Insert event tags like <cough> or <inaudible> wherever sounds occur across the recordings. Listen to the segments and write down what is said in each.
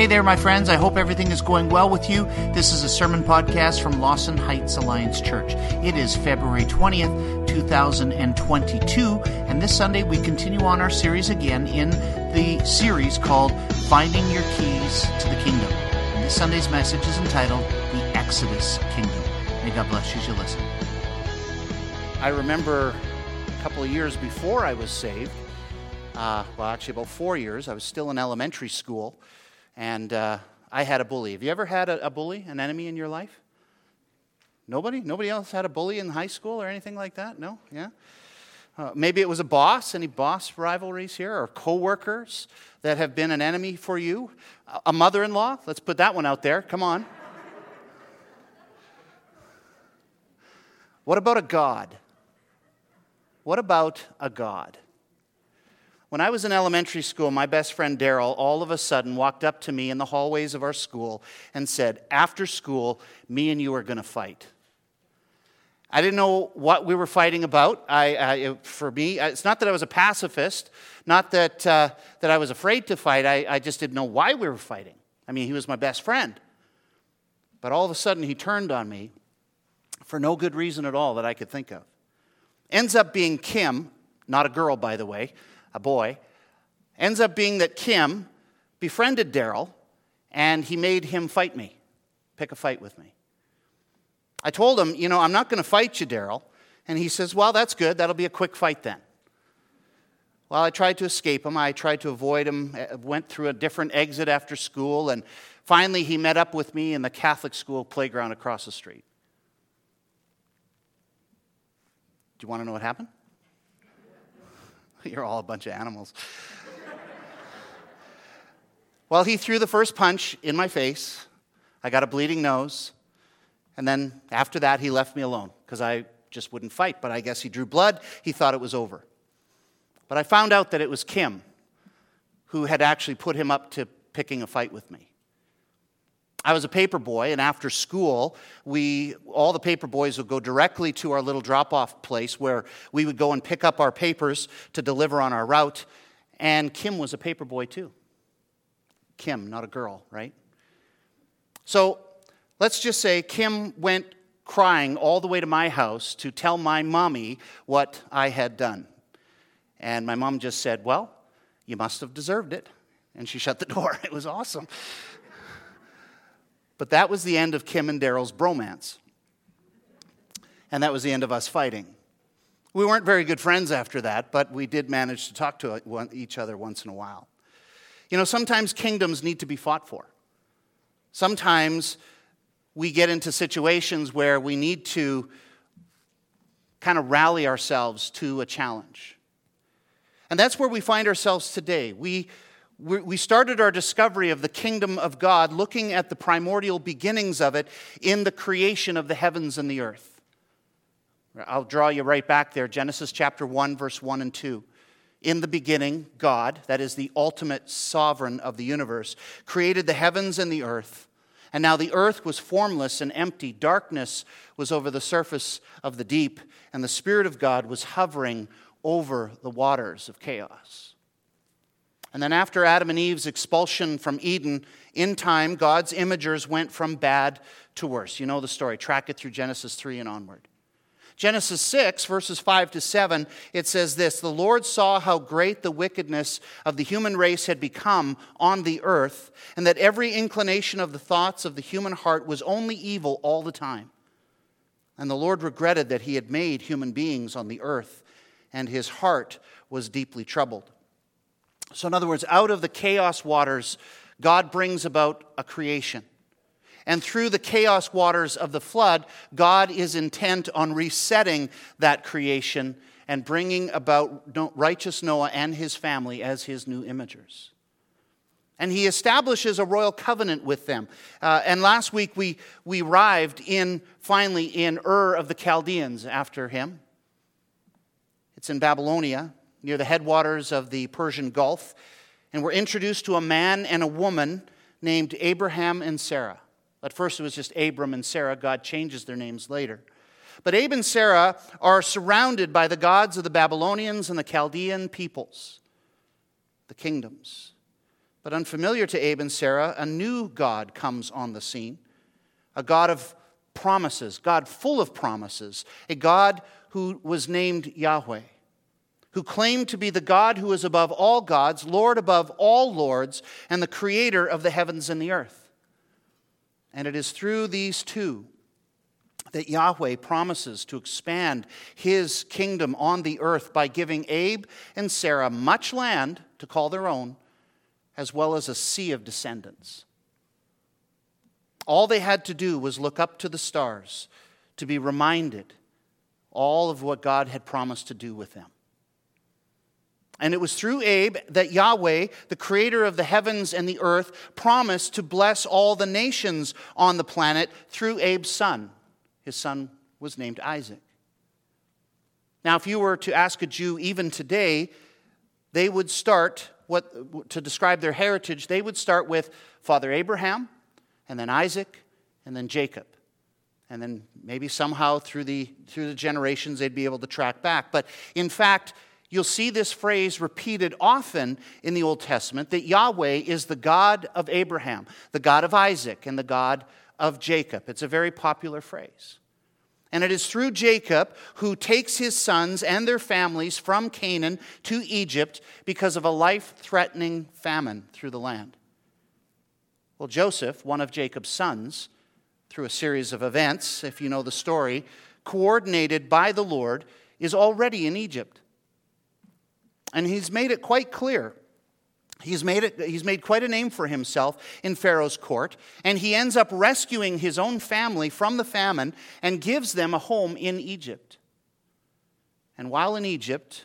Hey there, my friends. I hope everything is going well with you. This is a sermon podcast from Lawson Heights Alliance Church. It is February 20th, 2022, and this Sunday we continue on our series again in the series called Finding Your Keys to the Kingdom. And this Sunday's message is entitled The Exodus Kingdom. May God bless you as you listen. I remember a couple of years before I was saved, uh, well, actually, about four years, I was still in elementary school, and uh, I had a bully. Have you ever had a, a bully, an enemy in your life? Nobody? Nobody else had a bully in high school or anything like that? No? Yeah? Uh, maybe it was a boss. Any boss rivalries here? Or coworkers that have been an enemy for you? A mother in law? Let's put that one out there. Come on. what about a God? What about a God? When I was in elementary school, my best friend Daryl all of a sudden walked up to me in the hallways of our school and said, After school, me and you are going to fight. I didn't know what we were fighting about. I, I, for me, it's not that I was a pacifist, not that, uh, that I was afraid to fight. I, I just didn't know why we were fighting. I mean, he was my best friend. But all of a sudden, he turned on me for no good reason at all that I could think of. Ends up being Kim, not a girl, by the way, a boy, ends up being that Kim befriended Daryl and he made him fight me, pick a fight with me. I told him, you know, I'm not going to fight you, Daryl. And he says, well, that's good. That'll be a quick fight then. Well, I tried to escape him. I tried to avoid him, uh, went through a different exit after school, and finally he met up with me in the Catholic school playground across the street. Do you want to know what happened? <laughs> You're all a bunch of animals. well, he threw the first punch in my face. I got a bleeding nose. And then after that, he left me alone because I just wouldn't fight. But I guess he drew blood. He thought it was over. But I found out that it was Kim who had actually put him up to picking a fight with me. I was a paper boy, and after school, we, all the paper boys would go directly to our little drop off place where we would go and pick up our papers to deliver on our route. And Kim was a paper boy too. Kim, not a girl, right? So let's just say Kim went crying all the way to my house to tell my mommy what I had done. And my mom just said, Well, you must have deserved it. And she shut the <laughs> door. It was awesome. But that was the end of Kim and Daryl's bromance. And that was the end of us fighting. We weren't very good friends after that, but we did manage to talk to each other once in a while. You know, sometimes kingdoms need to be fought for. Sometimes we get into situations where we need to kind of rally ourselves to a challenge. And that's where we find ourselves today. We we started our discovery of the kingdom of God looking at the primordial beginnings of it in the creation of the heavens and the earth. I'll draw you right back there Genesis chapter 1, verse 1 and 2. In the beginning, God, that is the ultimate sovereign of the universe, created the heavens and the earth. And now the earth was formless and empty. Darkness was over the surface of the deep, and the Spirit of God was hovering over the waters of chaos. And then, after Adam and Eve's expulsion from Eden, in time, God's imagers went from bad to worse. You know the story. Track it through Genesis 3 and onward. Genesis 6, verses 5 to 7, it says this The Lord saw how great the wickedness of the human race had become on the earth, and that every inclination of the thoughts of the human heart was only evil all the time. And the Lord regretted that he had made human beings on the earth, and his heart was deeply troubled. So, in other words, out of the chaos waters, God brings about a creation. And through the chaos waters of the flood, God is intent on resetting that creation and bringing about righteous Noah and his family as his new imagers. And he establishes a royal covenant with them. Uh, and last week we, we arrived in, finally, in Ur of the Chaldeans after him. It's in Babylonia near the headwaters of the Persian Gulf, and we're introduced to a man and a woman named Abraham and Sarah. At first, it was just Abram and Sarah. God changes their names later. But Abe and Sarah are surrounded by the gods of the Babylonians and the Chaldean peoples, the kingdoms. But unfamiliar to Abe and Sarah, a new God comes on the scene a God of promises, God full of promises, a God who was named Yahweh, who claimed to be the God who is above all gods, Lord above all lords, and the creator of the heavens and the earth. And it is through these two that Yahweh promises to expand his kingdom on the earth by giving Abe and Sarah much land to call their own, as well as a sea of descendants. All they had to do was look up to the stars to be reminded all of what God had promised to do with them. And it was through Abe that Yahweh, the creator of the heavens and the earth, promised to bless all the nations on the planet through Abe's son. His son was named Isaac. Now, if you were to ask a Jew even today, they would start what to describe their heritage, they would start with Father Abraham, and then Isaac, and then Jacob. And then maybe somehow through the, through the generations they'd be able to track back. But in fact, you'll see this phrase repeated often in the Old Testament that Yahweh is the God of Abraham, the God of Isaac, and the God of Jacob. It's a very popular phrase. And it is through Jacob who takes his sons and their families from Canaan to Egypt because of a life threatening famine through the land. Well, Joseph, one of Jacob's sons, through a series of events, if you know the story, coordinated by the Lord, is already in Egypt. And he's made it quite clear. He's made, it, he's made quite a name for himself in Pharaoh's court, and he ends up rescuing his own family from the famine and gives them a home in Egypt. And while in Egypt,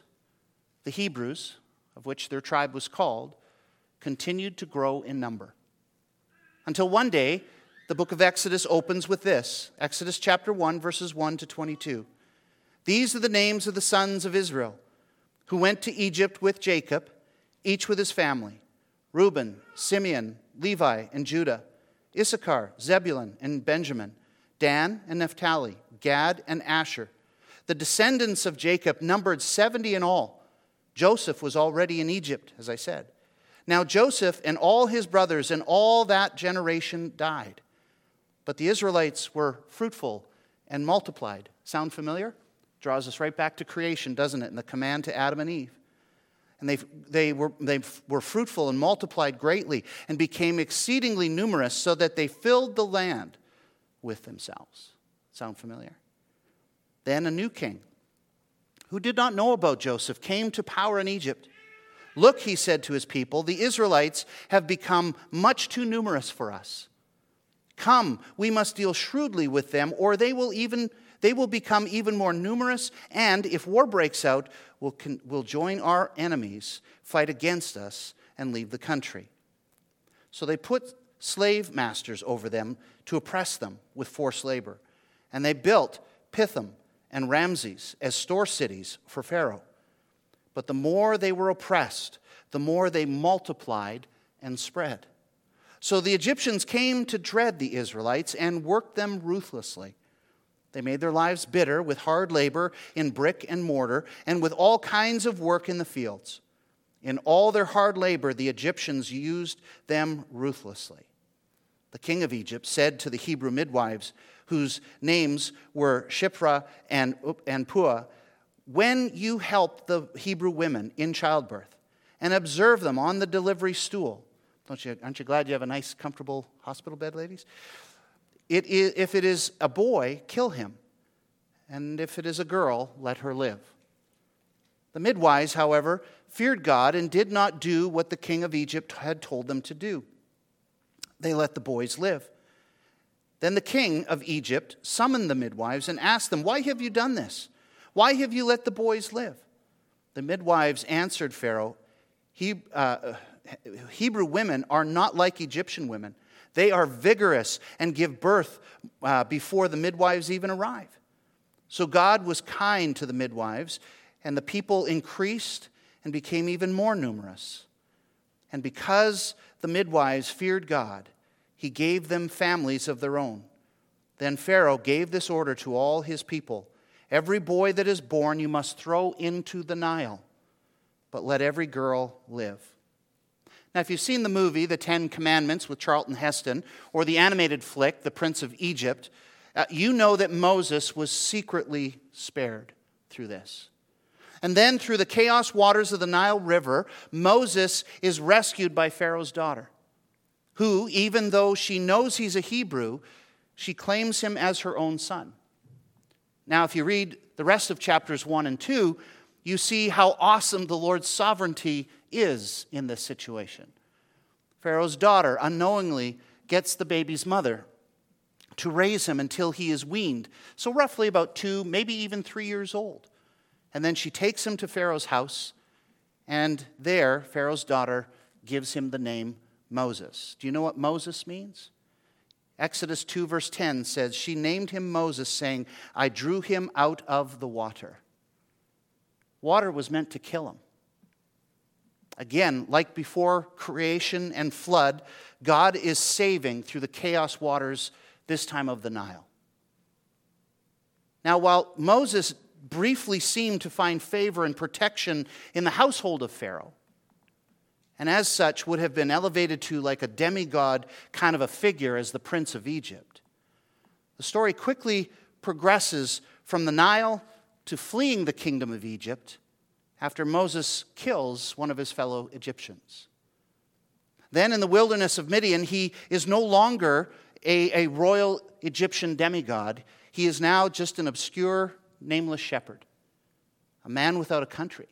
the Hebrews, of which their tribe was called, continued to grow in number. Until one day, the book of Exodus opens with this Exodus chapter 1, verses 1 to 22. These are the names of the sons of Israel who went to Egypt with Jacob, each with his family Reuben, Simeon, Levi, and Judah, Issachar, Zebulun, and Benjamin, Dan and Naphtali, Gad and Asher. The descendants of Jacob numbered 70 in all. Joseph was already in Egypt, as I said. Now Joseph and all his brothers and all that generation died. But the Israelites were fruitful and multiplied. Sound familiar? Draws us right back to creation, doesn't it? And the command to Adam and Eve. And they, they, were, they were fruitful and multiplied greatly and became exceedingly numerous so that they filled the land with themselves. Sound familiar? Then a new king, who did not know about Joseph, came to power in Egypt. Look, he said to his people, the Israelites have become much too numerous for us. Come, we must deal shrewdly with them, or they will even they will become even more numerous, and if war breaks out, will will join our enemies, fight against us, and leave the country. So they put slave masters over them to oppress them with forced labor, and they built Pithom and Ramses as store cities for Pharaoh. But the more they were oppressed, the more they multiplied and spread. So the Egyptians came to dread the Israelites and worked them ruthlessly. They made their lives bitter with hard labor in brick and mortar and with all kinds of work in the fields. In all their hard labor, the Egyptians used them ruthlessly. The king of Egypt said to the Hebrew midwives, whose names were Shiphrah and, and Puah, when you help the Hebrew women in childbirth and observe them on the delivery stool, don't you, aren't you glad you have a nice, comfortable hospital bed, ladies? It is, if it is a boy, kill him. And if it is a girl, let her live. The midwives, however, feared God and did not do what the king of Egypt had told them to do. They let the boys live. Then the king of Egypt summoned the midwives and asked them, Why have you done this? Why have you let the boys live? The midwives answered Pharaoh, he, uh, Hebrew women are not like Egyptian women. They are vigorous and give birth uh, before the midwives even arrive. So God was kind to the midwives, and the people increased and became even more numerous. And because the midwives feared God, he gave them families of their own. Then Pharaoh gave this order to all his people Every boy that is born you must throw into the Nile, but let every girl live. Now, if you've seen the movie, The Ten Commandments with Charlton Heston, or the animated flick, The Prince of Egypt, uh, you know that Moses was secretly spared through this. And then, through the chaos waters of the Nile River, Moses is rescued by Pharaoh's daughter, who, even though she knows he's a Hebrew, she claims him as her own son. Now, if you read the rest of chapters 1 and 2, you see how awesome the Lord's sovereignty is in this situation. Pharaoh's daughter unknowingly gets the baby's mother to raise him until he is weaned, so roughly about two, maybe even three years old. And then she takes him to Pharaoh's house, and there, Pharaoh's daughter gives him the name Moses. Do you know what Moses means? Exodus 2, verse 10 says, She named him Moses, saying, I drew him out of the water. Water was meant to kill him. Again, like before creation and flood, God is saving through the chaos waters, this time of the Nile. Now, while Moses briefly seemed to find favor and protection in the household of Pharaoh, and as such would have been elevated to like a demigod kind of a figure as the prince of Egypt, the story quickly progresses from the Nile to fleeing the kingdom of Egypt after Moses kills one of his fellow Egyptians. Then in the wilderness of Midian, he is no longer a, a royal Egyptian demigod. He is now just an obscure, nameless shepherd, a man without a country.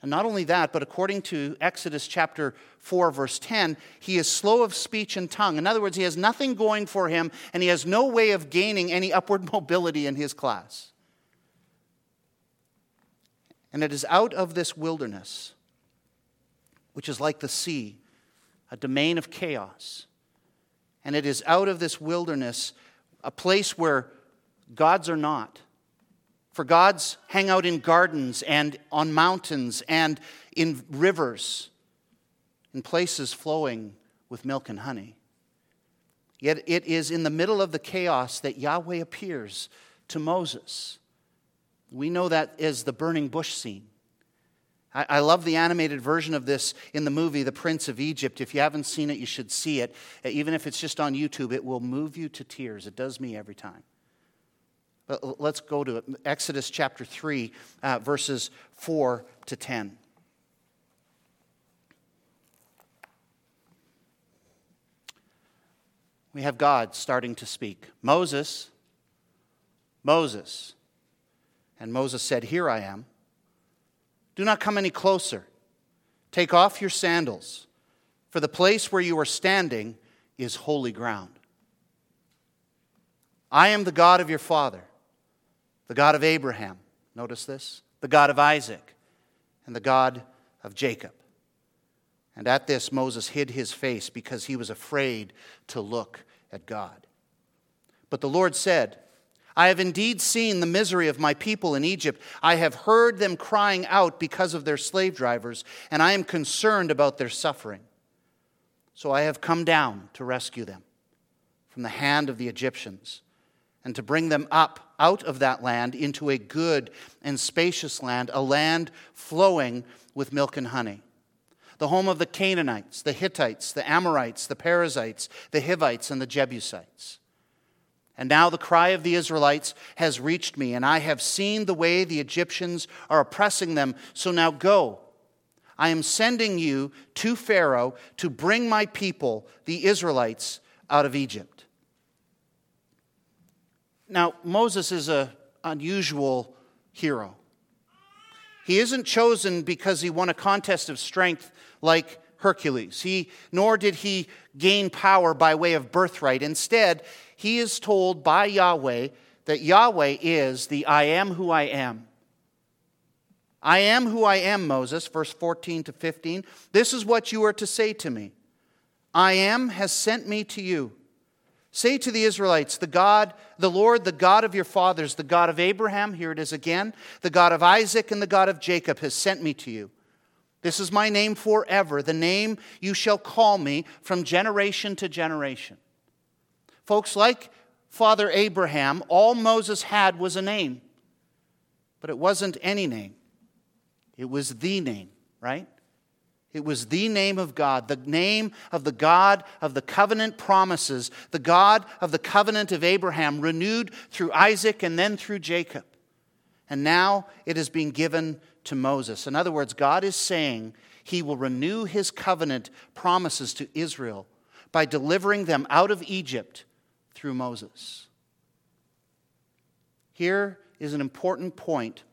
And not only that, but according to Exodus chapter 4, verse 10, he is slow of speech and tongue. In other words, he has nothing going for him, and he has no way of gaining any upward <laughs> mobility in his class. And it is out of this wilderness, which is like the sea, a domain of chaos. And it is out of this wilderness, a place where gods are not. For gods hang out in gardens and on mountains and in rivers, in places flowing with milk and honey. Yet it is in the middle of the chaos that Yahweh appears to Moses we know that is the burning bush scene. I, I love the animated version of this in the movie The Prince of Egypt. If you haven't seen it, you should see it. Uh, even if it's just on YouTube, it will move you to tears. It does me every time. But let's go to it. Exodus chapter 3, uh, verses 4 to 10. We have God starting to speak. Moses, Moses. And Moses said, Here I am. Do not come any closer. Take off your sandals, for the place where you are standing is holy ground. I am the God of your father, the God of Abraham. Notice this the God of Isaac, and the God of Jacob. And at this, Moses hid his face because he was afraid to look at God. But the Lord said, I have indeed seen the misery of my people in Egypt. I have heard them crying out because of their slave drivers, and I am concerned about their suffering. So I have come down to rescue them from the hand of the Egyptians and to bring them up out of that land into a good and spacious land, a land flowing with milk and honey. The home of the Canaanites, the Hittites, the Amorites, the Perizzites, the Hivites, and the Jebusites. And now the cry of the Israelites has reached me, and I have seen the way the Egyptians are oppressing them. So now go. I am sending you to Pharaoh to bring my people, the Israelites, out of Egypt. Now, Moses is an unusual hero. He isn't chosen because he won a contest of strength like Hercules. He, nor did he gain power by way of birthright. Instead, he is told by Yahweh that Yahweh is the I am who I am. I am who I am, Moses, verse 14 to 15. This is what you are to say to me I am has sent me to you. Say to the Israelites, the God, the Lord, the God of your fathers, the God of Abraham, here it is again, the God of Isaac and the God of Jacob has sent me to you. This is my name forever, the name you shall call me from generation to generation. Folks, like Father Abraham, all Moses had was a name, but it wasn't any name. It was the name, right? It was the name of God, the name of the God of the covenant promises, the God of the covenant of Abraham, renewed through Isaac and then through Jacob. And now it is being given to Moses. In other words, God is saying he will renew his covenant promises to Israel by delivering them out of Egypt through Moses. Here is an important point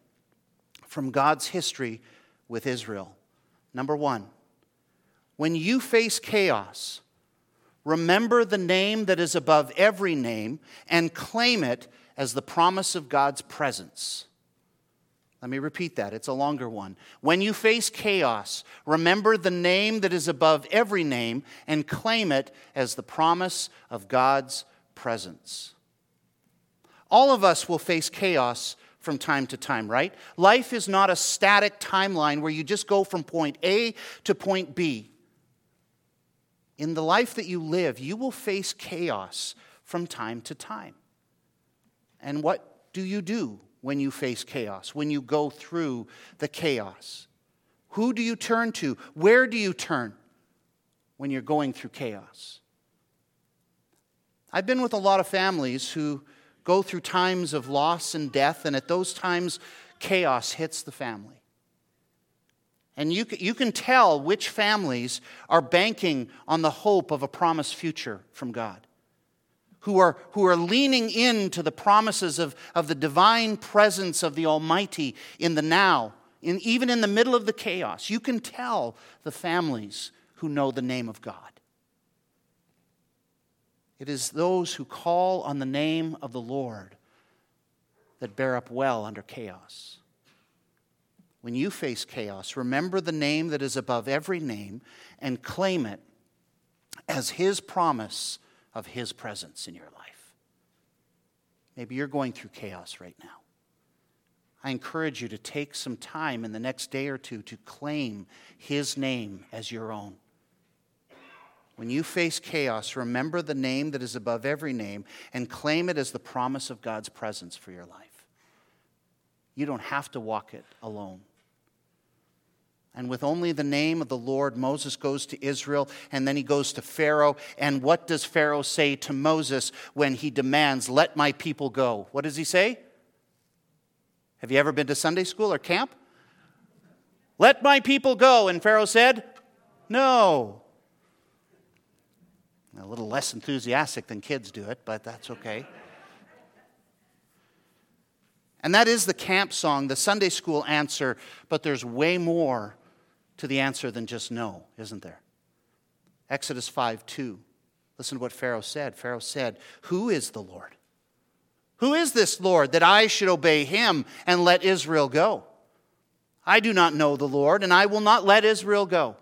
from God's history with Israel. Number one, when you face chaos, remember the name that is above every name and claim it as the promise of God's presence. Let me repeat that. It's a longer one. When you face chaos, remember the name that is above every name and claim it as the promise of God's presence. All of us will face chaos from time to time, right? Life is not a static timeline where you just go from point A to point B. In the life that you live, you will face chaos from time to time. And what do you do when you face chaos, when you go through the chaos? Who do you turn to? Where do you turn when you're going through chaos? I've been with a lot of families who go through times of loss and death, and at those times, chaos hits the family. And you, you can tell which families are banking on the hope of a promised future from God, who are, who are leaning into the promises of, of the divine presence of the Almighty in the now, in, even in the middle of the chaos. You can tell the families who know the name of God. It is those who call on the name of the Lord that bear up well under chaos. When you face chaos, remember the name that is above every name and claim it as His promise of His presence in your life. Maybe you're going through chaos right now. I encourage you to take some time in the next day or two to claim His name as your own. When you face chaos, remember the name that is above every name and claim it as the promise of God's presence for your life. You don't have to walk it alone. And with only the name of the Lord, Moses goes to Israel and then he goes to Pharaoh. And what does Pharaoh say to Moses when he demands, Let my people go? What does he say? Have you ever been to Sunday school or camp? Let my people go. And Pharaoh said, No. A little less enthusiastic than kids do it, but that's okay. And that is the camp song, the Sunday school answer, but there's way more to the answer than just no, isn't there? Exodus 5 2. Listen to what Pharaoh said. Pharaoh said, Who is the Lord? Who is this Lord that I should obey him and let Israel go? I do not know the Lord, and I will not let Israel go.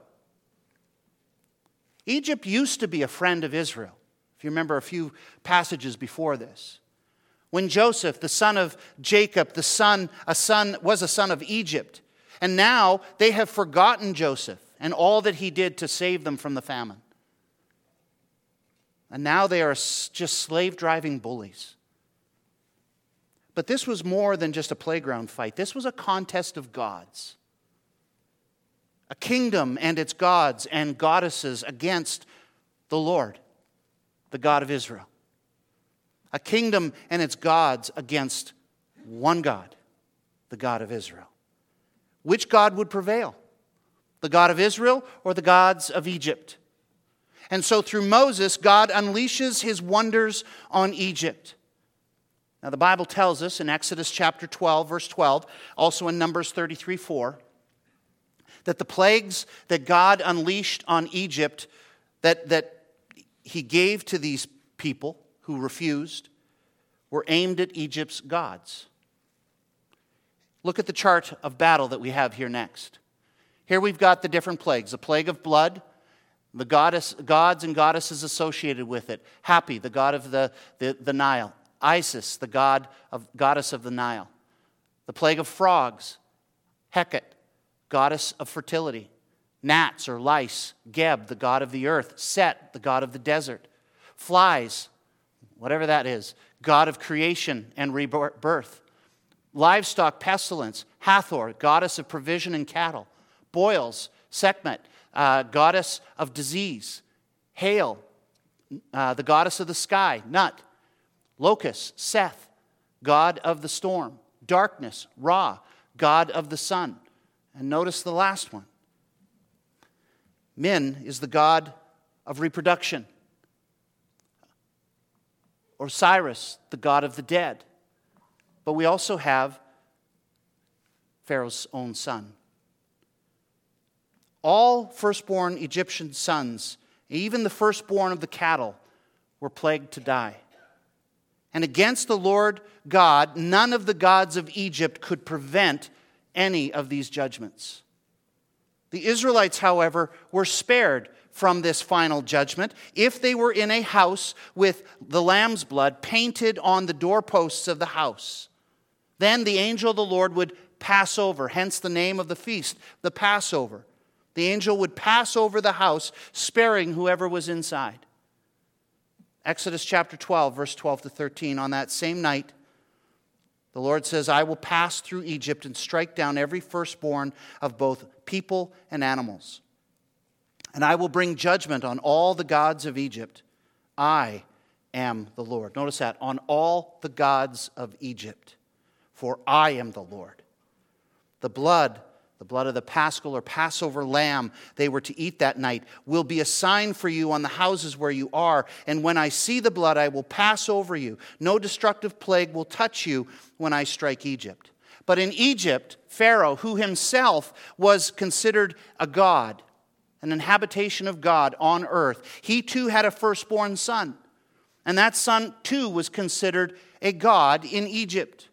Egypt used to be a friend of Israel, if you remember a few passages before this. When Joseph, the son of Jacob, the son, a son, was a son of Egypt, and now they have forgotten Joseph and all that he did to save them from the famine. And now they are just slave driving bullies. But this was more than just a playground fight, this was a contest of gods a kingdom and its gods and goddesses against the Lord, the God of Israel. A kingdom and its gods against one God, the God of Israel. Which God would prevail? The God of Israel or the gods of Egypt? And so through Moses, God unleashes his wonders on Egypt. Now, the Bible tells us in Exodus chapter 12, verse 12, also in Numbers 33 4, that the plagues that God unleashed on Egypt, that, that he gave to these people who refused, were aimed at Egypt's gods. Look at the chart of battle that we have here next. Here we've got the different plagues the plague of blood, the goddess, gods and goddesses associated with it. Hapi, the god of the, the, the Nile. Isis, the god of, goddess of the Nile. The plague of frogs. Heket, goddess of fertility. Gnats or lice, Geb, the god of the earth. Set, the god of the desert. Flies, whatever that is, god of creation and rebirth. Livestock pestilence, Hathor, goddess of provision and cattle. Boils, Sekhmet, uh, goddess of disease. Hail, uh, the goddess of the sky. Nut. Locust, Seth, god of the storm. Darkness, Ra, god of the sun. And notice the last one. Min is the god of reproduction. Osiris, the god of the dead. But we also have Pharaoh's own son. All firstborn Egyptian sons, even the firstborn of the cattle, were plagued to die. And against the Lord God, none of the gods of Egypt could prevent any of these judgments. The Israelites, however, were spared from this final judgment if they were in a house with the lamb's blood painted on the doorposts of the house. Then the angel of the Lord would pass over, hence the name of the feast, the Passover. The angel would pass over the house, sparing whoever was inside. Exodus chapter 12, verse 12 to 13. On that same night, the Lord says, I will pass through Egypt and strike down every firstborn of both people and animals. And I will bring judgment on all the gods of Egypt. I am the Lord. Notice that, on all the gods of Egypt, for I am the Lord. The blood the blood of the paschal or Passover lamb they were to eat that night, will be a sign for you on the houses where you are. And when I see the blood, I will pass over you. No destructive plague will touch you when I strike Egypt. But in Egypt, Pharaoh, who himself was considered a god, an inhabitation of God on earth, he too had a firstborn son. And that son too was considered a god in Egypt.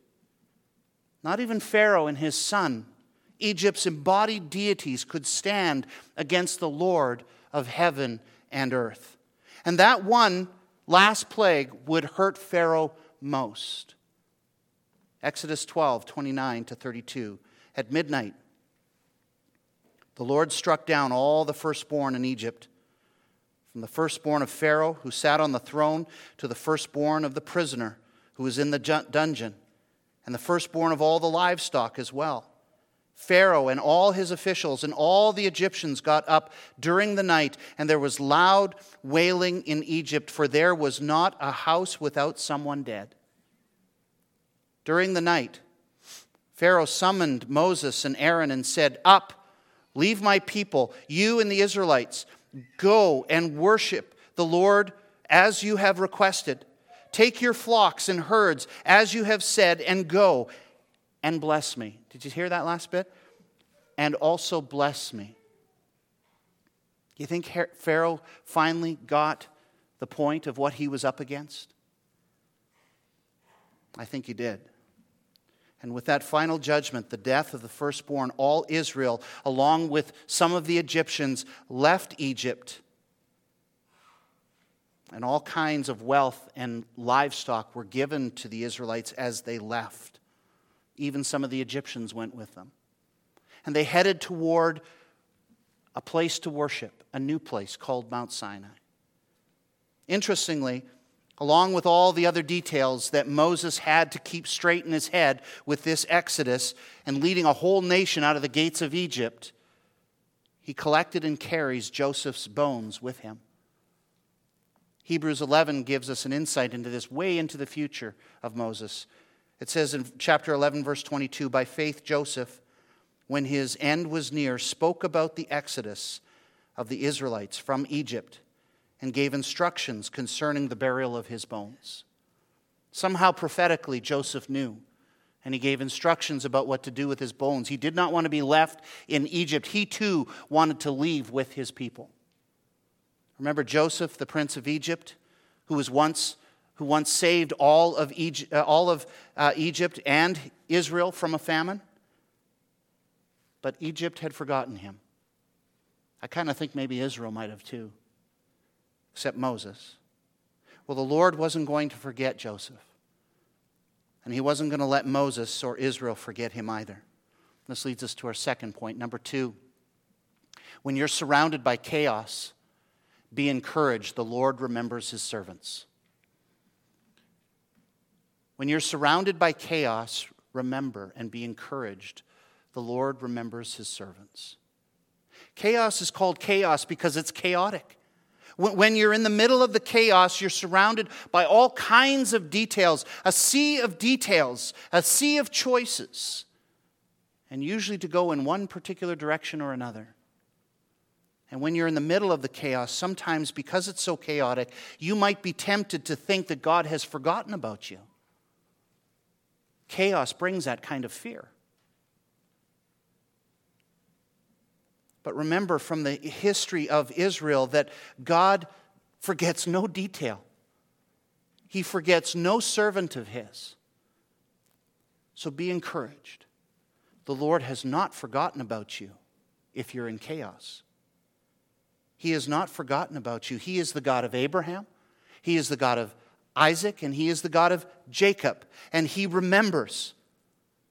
Not even Pharaoh and his son Egypt's embodied deities could stand against the Lord of heaven and earth. And that one last plague would hurt Pharaoh most. Exodus 12, 29 to 32. At midnight, the Lord struck down all the firstborn in Egypt, from the firstborn of Pharaoh, who sat on the throne, to the firstborn of the prisoner who was in the dungeon, and the firstborn of all the livestock as well. Pharaoh and all his officials and all the Egyptians got up during the night, and there was loud wailing in Egypt, for there was not a house without someone dead. During the night, Pharaoh summoned Moses and Aaron and said, Up, leave my people, you and the Israelites, go and worship the Lord as you have requested. Take your flocks and herds as you have said, and go and bless me. Did you hear that last bit? And also bless me. You think Pharaoh finally got the point of what he was up against? I think he did. And with that final judgment, the death of the firstborn, all Israel, along with some of the Egyptians, left Egypt. And all kinds of wealth and livestock were given to the Israelites as they left. Even some of the Egyptians went with them. And they headed toward a place to worship, a new place called Mount Sinai. Interestingly, along with all the other details that Moses had to keep straight in his head with this exodus and leading a whole nation out of the gates of Egypt, he collected and carries Joseph's bones with him. Hebrews 11 gives us an insight into this way into the future of Moses. It says in chapter 11, verse 22 By faith, Joseph, when his end was near, spoke about the exodus of the Israelites from Egypt and gave instructions concerning the burial of his bones. Somehow, prophetically, Joseph knew, and he gave instructions about what to do with his bones. He did not want to be left in Egypt, he too wanted to leave with his people. Remember Joseph, the prince of Egypt, who was once who once saved all of Egypt, uh, all of, uh, Egypt and Israel from a famine. But Egypt had forgotten him. I kind of think maybe Israel might have too, except Moses. Well, the Lord wasn't going to forget Joseph. And he wasn't going to let Moses or Israel forget him either. This leads us to our second point. Number two, when you're surrounded by chaos, be encouraged. The Lord remembers his servants. When you're surrounded by chaos, remember and be encouraged. The Lord remembers his servants. Chaos is called chaos because it's chaotic. When you're in the middle of the chaos, you're surrounded by all kinds of details, a sea of details, a sea of choices, and usually to go in one particular direction or another. And when you're in the middle of the chaos, sometimes because it's so chaotic, you might be tempted to think that God has forgotten about you. Chaos brings that kind of fear. But remember from the history of Israel that God forgets no detail, He forgets no servant of His. So be encouraged. The Lord has not forgotten about you if you're in chaos. He has not forgotten about you. He is the God of Abraham, He is the God of Isaac, and He is the God of Jacob, and He remembers.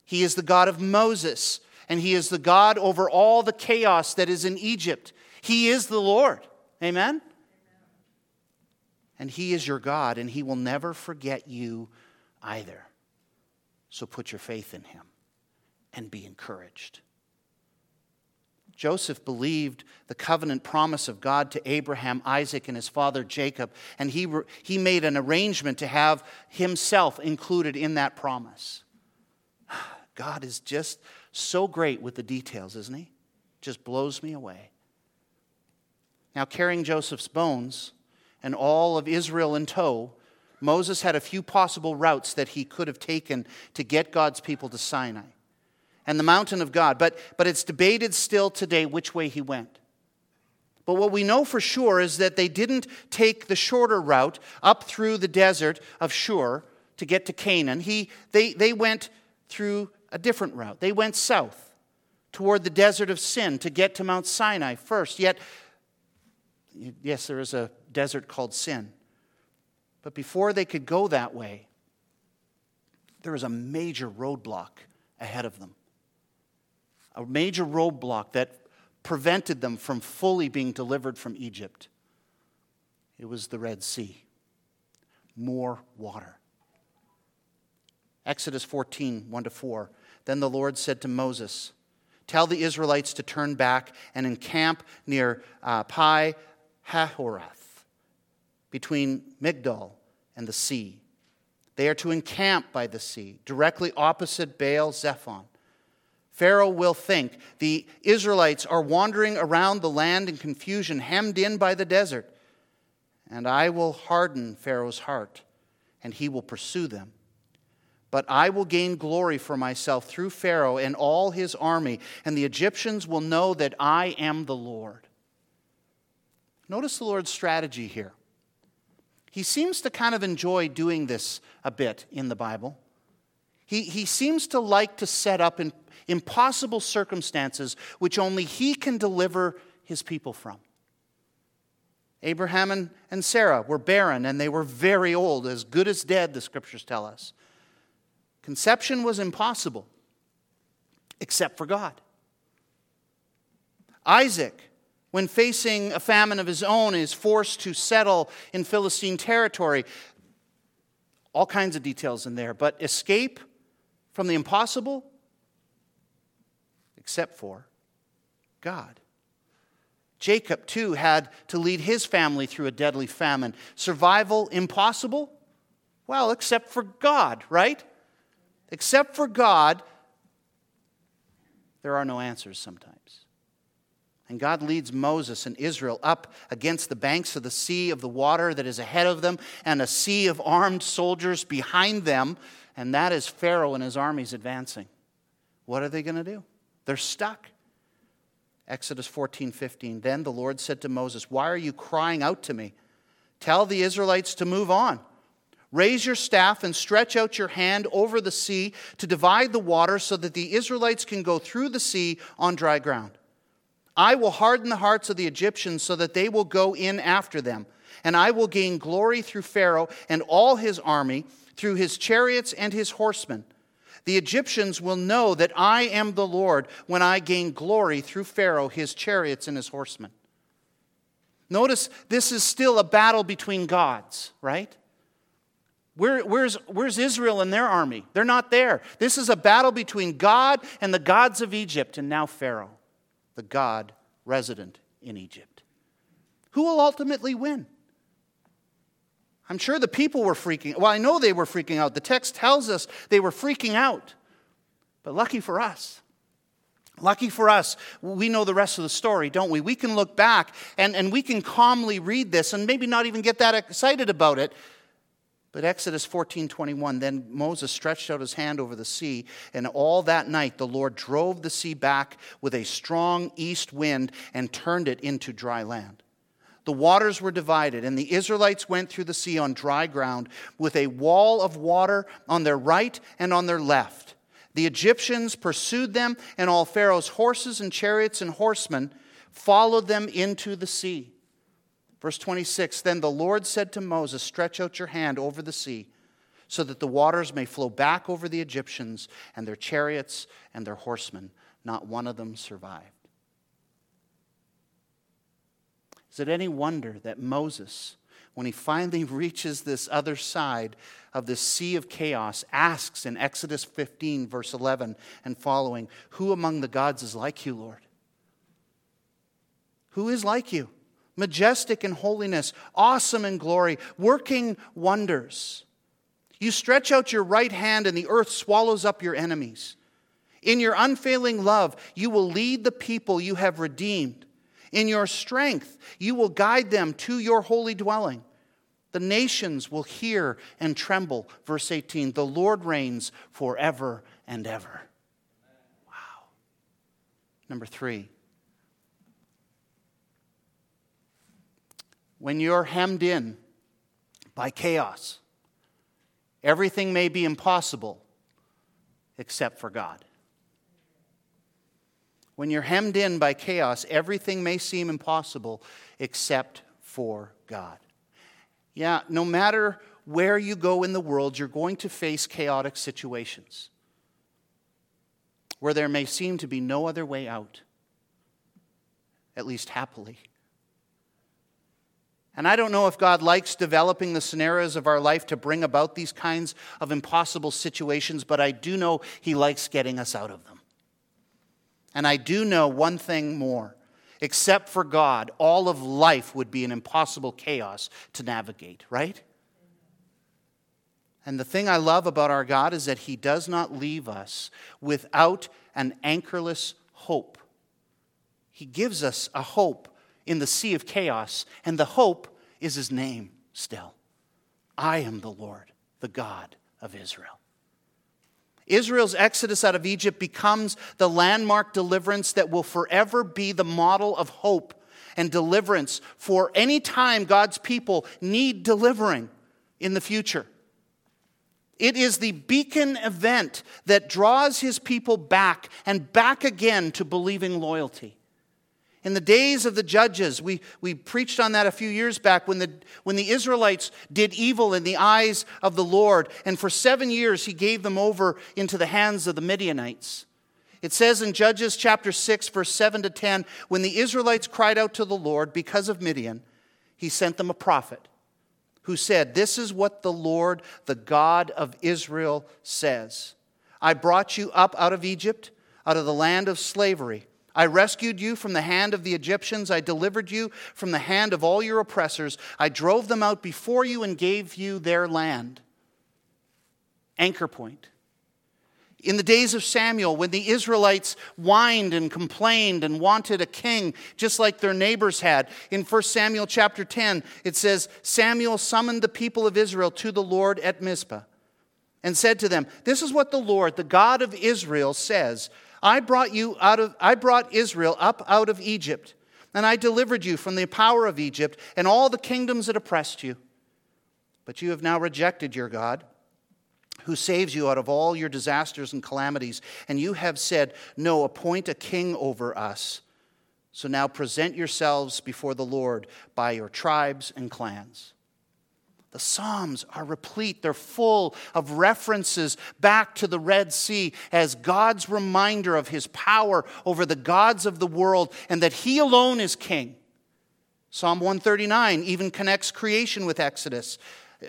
He is the God of Moses, and He is the God over all the chaos that is in Egypt. He is the Lord. Amen? And He is your God, and He will never forget you either. So put your faith in Him and be encouraged. Joseph believed the covenant promise of God to Abraham, Isaac, and his father Jacob, and he, he made an arrangement to have himself included in that promise. <sighs> God is just so great with the details, isn't he? Just blows me away. Now, carrying Joseph's bones and all of Israel in tow, Moses had a few possible routes that he could have taken to get God's people to Sinai and the mountain of God, but, but it's debated still today which way he went. But what we know for sure is that they didn't take the shorter route up through the desert of Shur to get to Canaan. He, they, they went through a different route. They went south toward the desert of Sin to get to Mount Sinai first. Yet, yes, there is a desert called Sin. But before they could go that way, there was a major roadblock ahead of them. A major roadblock that prevented them from fully being delivered from Egypt. It was the Red Sea. More water. Exodus 14, 1 to 4. Then the Lord said to Moses, Tell the Israelites to turn back and encamp near uh, Pi Hahiroth, between Migdol and the sea. They are to encamp by the sea, directly opposite Baal Zephon. Pharaoh will think the Israelites are wandering around the land in confusion, hemmed in by the desert. And I will harden Pharaoh's heart, and he will pursue them but I will gain glory for myself through Pharaoh and all his army, and the Egyptians will know that I am the Lord. Notice the Lord's strategy here. He seems to kind of enjoy doing this a bit in the Bible. He, he seems to like to set up in, impossible circumstances which only he can deliver his people from. Abraham and, Sarah were barren and they were very old, as good as dead, the scriptures tell us. Conception was impossible, except for God. Isaac, when facing a famine of his own, is forced to settle in Philistine territory. All kinds of details in there, but escape from the impossible, except for God. Jacob, too, had to lead his family through a deadly famine. Survival impossible? Well, except for God, right? Except for God, there are no answers sometimes. And God leads Moses and Israel up against the banks of the sea of the water that is ahead of them, and a sea of armed soldiers behind them, and that is Pharaoh and his armies advancing. What are they going to do? They're stuck. Exodus 14, 15. Then the Lord said to Moses, Why are you crying out to me? Tell the Israelites to move on. Raise your staff and stretch out your hand over the sea to divide the water so that the Israelites can go through the sea on dry ground. I will harden the hearts of the Egyptians so that they will go in after them. And I will gain glory through Pharaoh and all his army, through his chariots and his horsemen. The Egyptians will know that I am the Lord when I gain glory through Pharaoh, his chariots, and his horsemen. Notice this is still a battle between gods, right? Where, where's, where's Israel and their army? They're not there. This is a battle between God and the gods of Egypt, and now Pharaoh, the God resident in Egypt. Who will ultimately win? I'm sure the people were freaking well, I know they were freaking out. The text tells us they were freaking out. But lucky for us, Lucky for us, we know the rest of the story, don't we? We can look back and, and we can calmly read this and maybe not even get that excited about it. But Exodus 14 21, then Moses stretched out his hand over the sea, and all that night the Lord drove the sea back with a strong east wind and turned it into dry land. The waters were divided, and the Israelites went through the sea on dry ground with a wall of water on their right and on their left. The Egyptians pursued them, and all Pharaoh's horses and chariots and horsemen followed them into the sea. Verse 26 Then the Lord said to Moses, Stretch out your hand over the sea, so that the waters may flow back over the Egyptians and their chariots and their horsemen. Not one of them survived. Is it any wonder that Moses, when he finally <laughs> reaches this other side, of the sea of chaos asks in Exodus 15, verse 11 and following, Who among the gods is like you, Lord? Who is like you? Majestic in holiness, awesome in glory, working wonders. You stretch out your right hand, and the earth swallows up your enemies. In your unfailing love, you will lead the people you have redeemed. In your strength, you will guide them to your holy dwelling. The nations will hear and tremble. Verse 18 The Lord reigns forever and ever. Wow. Number three. When you're hemmed in by chaos, everything may be impossible except for God. When you're hemmed in by chaos, everything may seem impossible except for God. Yeah, no matter where you go in the world, you're going to face chaotic situations where there may seem to be no other way out, at least happily. And I don't know if God likes developing the scenarios of our life to bring about these kinds of impossible situations, but I do know He likes getting us out of them. And I do know one thing more Except for God, all of life would be an impossible chaos to navigate, right? And the thing I love about our God is that He does not leave us without an anchorless hope. He gives us a hope in the sea of chaos, and the hope is His name still. I am the Lord, the God of Israel. Israel's exodus out of Egypt becomes the landmark deliverance that will forever be the model of hope and deliverance for any time God's people need delivering in the future. It is the beacon event that draws his people back and back again to believing loyalty. In the days of the judges, we, we preached on that a few years back when the, when the Israelites did evil in the eyes of the Lord, and for seven years he gave them over into the hands of the Midianites. It says in Judges chapter 6, verse 7 to 10 when the Israelites cried out to the Lord because of Midian, he sent them a prophet who said, This is what the Lord, the God of Israel, says I brought you up out of Egypt, out of the land of slavery. I rescued you from the hand of the Egyptians. I delivered you from the hand of all your oppressors. I drove them out before you and gave you their land. Anchor point. In the days of Samuel, when the Israelites whined and complained and wanted a king, just like their neighbors had, in 1 Samuel chapter 10, it says, Samuel summoned the people of Israel to the Lord at Mizpah and said to them, This is what the Lord, the God of Israel, says I brought you out of I brought Israel up out of Egypt, and I delivered you from the power of Egypt and all the kingdoms that oppressed you. But you have now rejected your God, who saves you out of all your disasters and calamities, and you have said, "No, appoint a king over us." So now present yourselves before the Lord by your tribes and clans. The Psalms are replete. They're full of references back to the Red Sea as God's reminder of his power over the gods of the world and that he alone is king. Psalm 139 even connects creation with Exodus.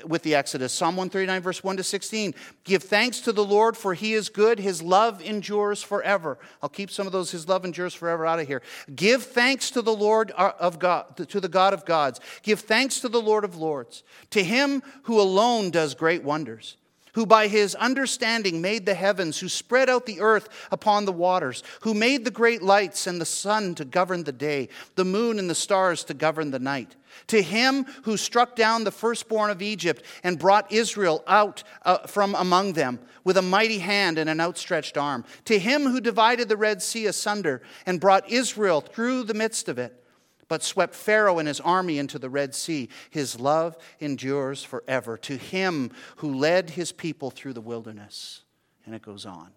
With the Exodus. Psalm 139, verse 1 to 16. Give thanks to the Lord, for he is good. His love endures forever. I'll keep some of those, his love endures forever, out of here. Give thanks to the Lord uh, of God, to the God of gods. Give thanks to the Lord of lords, to him who alone does great wonders who by his understanding made the heavens, who spread out the earth upon the waters, who made the great lights and the sun to govern the day, the moon and the stars to govern the night. To him who struck down the firstborn of Egypt and brought Israel out uh, from among them with a mighty hand and an outstretched arm. To him who divided the Red Sea asunder and brought Israel through the midst of it but swept Pharaoh and his army into the Red Sea. His love endures forever. To him who led his people through the wilderness. And it goes on.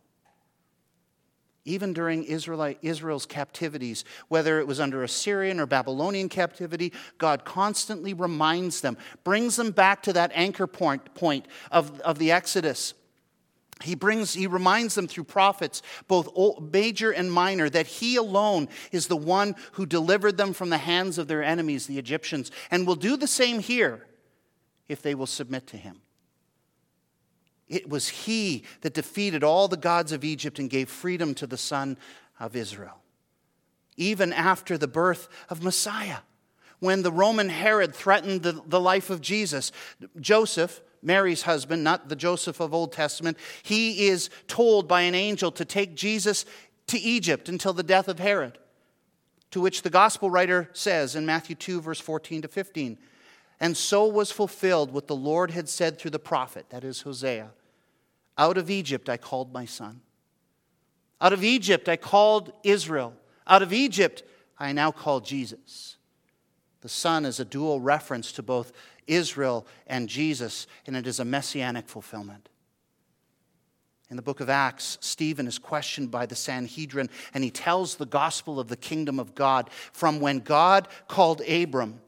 Even during Israel's captivities, whether it was under Assyrian or Babylonian captivity, God constantly reminds them, brings them back to that anchor point, point of, of the Exodus he brings he reminds them through prophets both major and minor that he alone is the one who delivered them from the hands of their enemies the egyptians and will do the same here if they will submit to him. It was he that defeated all the gods of egypt and gave freedom to the son of israel even after the birth of messiah when the roman herod threatened the, the life of jesus. Joseph Mary's husband, not the Joseph of Old Testament, he is told by an angel to take Jesus to Egypt until the death of Herod. To which the gospel writer says in Matthew 2, verse 14 to 15, and so was fulfilled what the Lord had said through the prophet, that is Hosea Out of Egypt I called my son. Out of Egypt I called Israel. Out of Egypt I now call Jesus. The Son is a dual reference to both Israel and Jesus, and it is a messianic fulfillment. In the book of Acts, Stephen is questioned by the Sanhedrin, and he tells the gospel of the kingdom of God from when God called Abram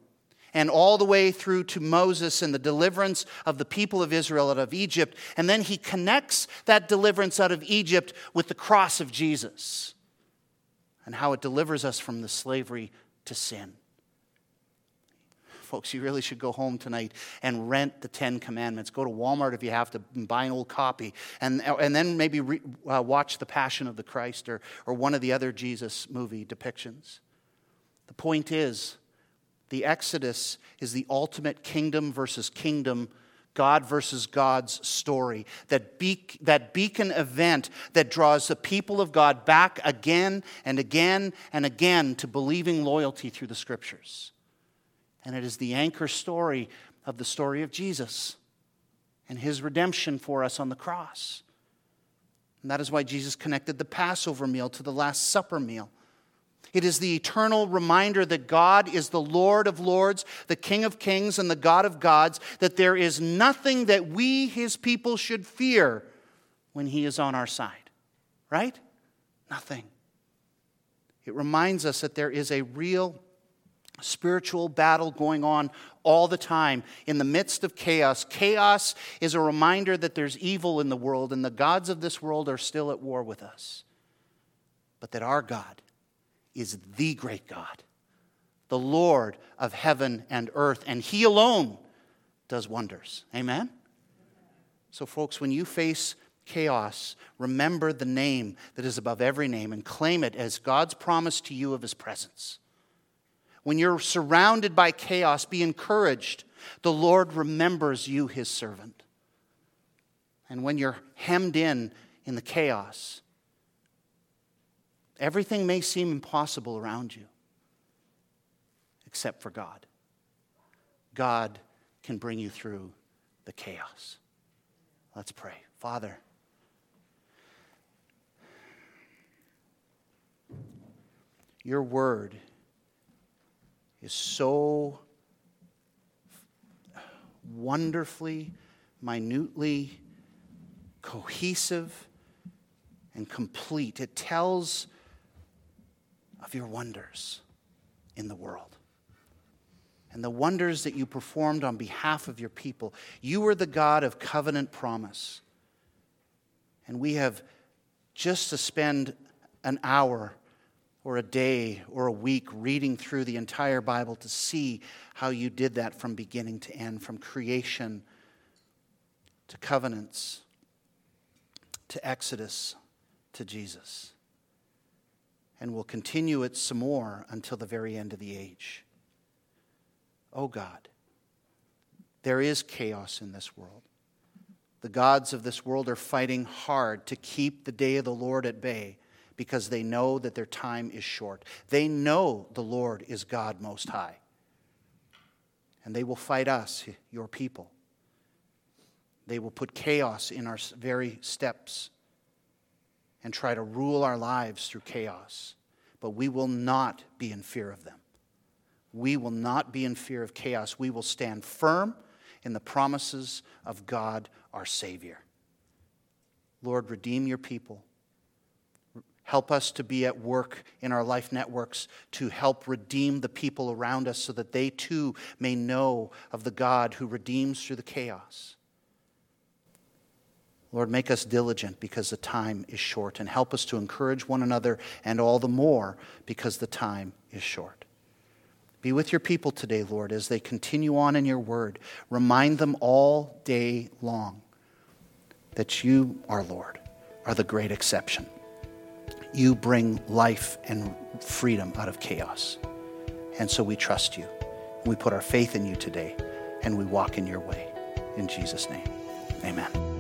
and all the way through to Moses and the deliverance of the people of Israel out of Egypt. And then he connects that deliverance out of Egypt with the cross of Jesus and how it delivers us from the slavery to sin folks, you really should go home tonight and rent the Ten Commandments. Go to Walmart if you have to buy an old copy. And, and then maybe re, uh, watch The Passion of the Christ or, or one of the other Jesus movie depictions. The point is, the Exodus is the ultimate kingdom versus kingdom God versus God's story, that, be- that beacon event that draws the people of God back again and again and again to believing loyalty through the scriptures. And it is the anchor story of the story of Jesus and his redemption for us on the cross. And that is why Jesus connected the Passover meal to the Last Supper meal. It is the eternal reminder that God is the Lord of lords, the King of kings, and the God of gods, that there is nothing that we, his people, should fear when he is on our side. Right? Nothing. It reminds us that there is a real spiritual battle going on all the time in the midst of chaos. Chaos is a reminder that there's evil in the world and the gods of this world are still at war with us. But that our God is the great God, the Lord of heaven and earth, and He alone does wonders. Amen? So, folks, when you face chaos, remember the name that is above every name and claim it as God's promise to you of His presence. When you're surrounded by chaos, be encouraged. The Lord remembers you, his servant. And when you're hemmed in in the chaos, everything may seem impossible around you, except for God. God can bring you through the chaos. Let's pray. Father, your word is so wonderfully, minutely cohesive and complete. It tells of your wonders in the world and the wonders that you performed on behalf of your people. You were the God of covenant promise. And we have just to spend an hour or a day or a week reading through the entire Bible to see how you did that from beginning to end, from creation to covenants to Exodus to Jesus. And we'll continue it some more until the very end of the age. Oh God, there is chaos in this world. The gods of this world are fighting hard to keep the day of the Lord at bay because they know that their time is short. They know the Lord is God Most High. And they will fight us, your people. They will put chaos in our very steps and try to rule our lives through chaos. But we will not be in fear of them. We will not be in fear of chaos. We will stand firm in the promises of God our Savior. Lord, redeem your people. Help us to be at work in our life networks to help redeem the people around us so that they too may know of the God who redeems through the chaos. Lord, make us diligent because the time is short, and help us to encourage one another, and all the more because the time is short. Be with your people today, Lord, as they continue on in your word. Remind them all day long that you, our Lord, are the great exception. You bring life and freedom out of chaos. And so we trust you. We put our faith in you today, and we walk in your way. In Jesus' name, amen.